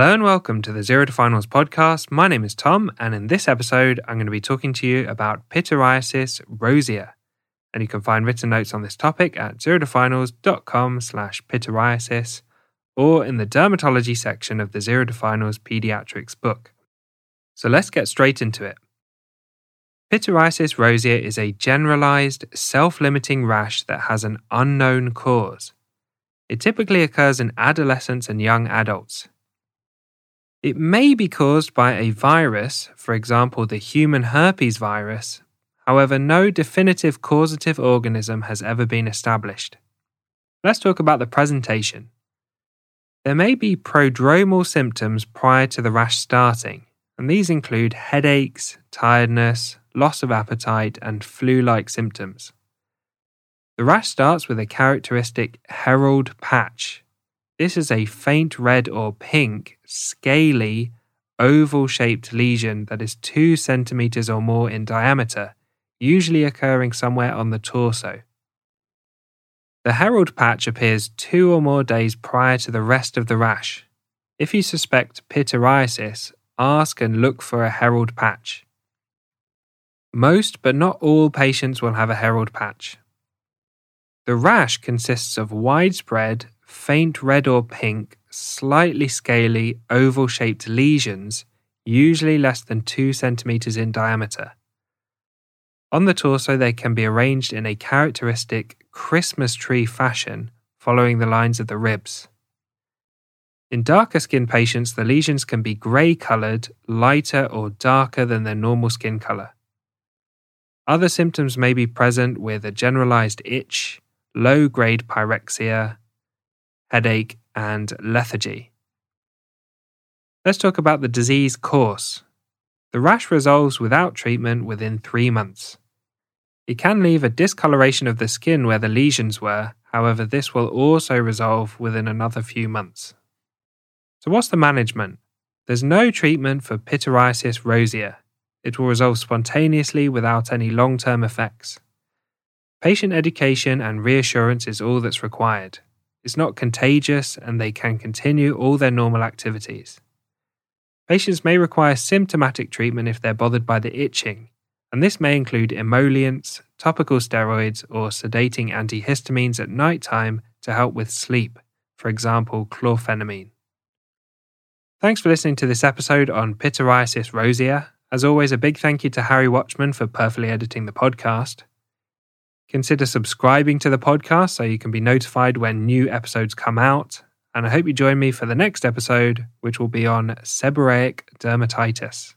Hello and welcome to the Zero to Finals podcast. My name is Tom, and in this episode, I'm going to be talking to you about pityriasis rosea. And you can find written notes on this topic at zerotofinals.com slash pityriasis or in the dermatology section of the Zero to Finals pediatrics book. So let's get straight into it. Pityriasis rosea is a generalized, self limiting rash that has an unknown cause. It typically occurs in adolescents and young adults. It may be caused by a virus, for example, the human herpes virus. However, no definitive causative organism has ever been established. Let's talk about the presentation. There may be prodromal symptoms prior to the rash starting, and these include headaches, tiredness, loss of appetite, and flu like symptoms. The rash starts with a characteristic herald patch, this is a faint red or pink, scaly, oval shaped lesion that is 2 centimeters or more in diameter, usually occurring somewhere on the torso. The herald patch appears two or more days prior to the rest of the rash. If you suspect pityriasis, ask and look for a herald patch. Most, but not all, patients will have a herald patch. The rash consists of widespread, faint red or pink, slightly scaly, oval shaped lesions, usually less than 2 centimeters in diameter. On the torso, they can be arranged in a characteristic Christmas tree fashion, following the lines of the ribs. In darker skin patients, the lesions can be grey coloured, lighter, or darker than their normal skin colour. Other symptoms may be present with a generalized itch, low grade pyrexia, headache, and lethargy. Let's talk about the disease course. The rash resolves without treatment within three months. It can leave a discoloration of the skin where the lesions were, however, this will also resolve within another few months. So, what's the management? There's no treatment for pityriasis rosea. It will resolve spontaneously without any long term effects. Patient education and reassurance is all that's required. It's not contagious and they can continue all their normal activities. Patients may require symptomatic treatment if they're bothered by the itching, and this may include emollients, topical steroids, or sedating antihistamines at night time to help with sleep, for example, chlorphenamine. Thanks for listening to this episode on pityriasis rosea. As always, a big thank you to Harry Watchman for perfectly editing the podcast. Consider subscribing to the podcast so you can be notified when new episodes come out. And I hope you join me for the next episode, which will be on seborrheic dermatitis.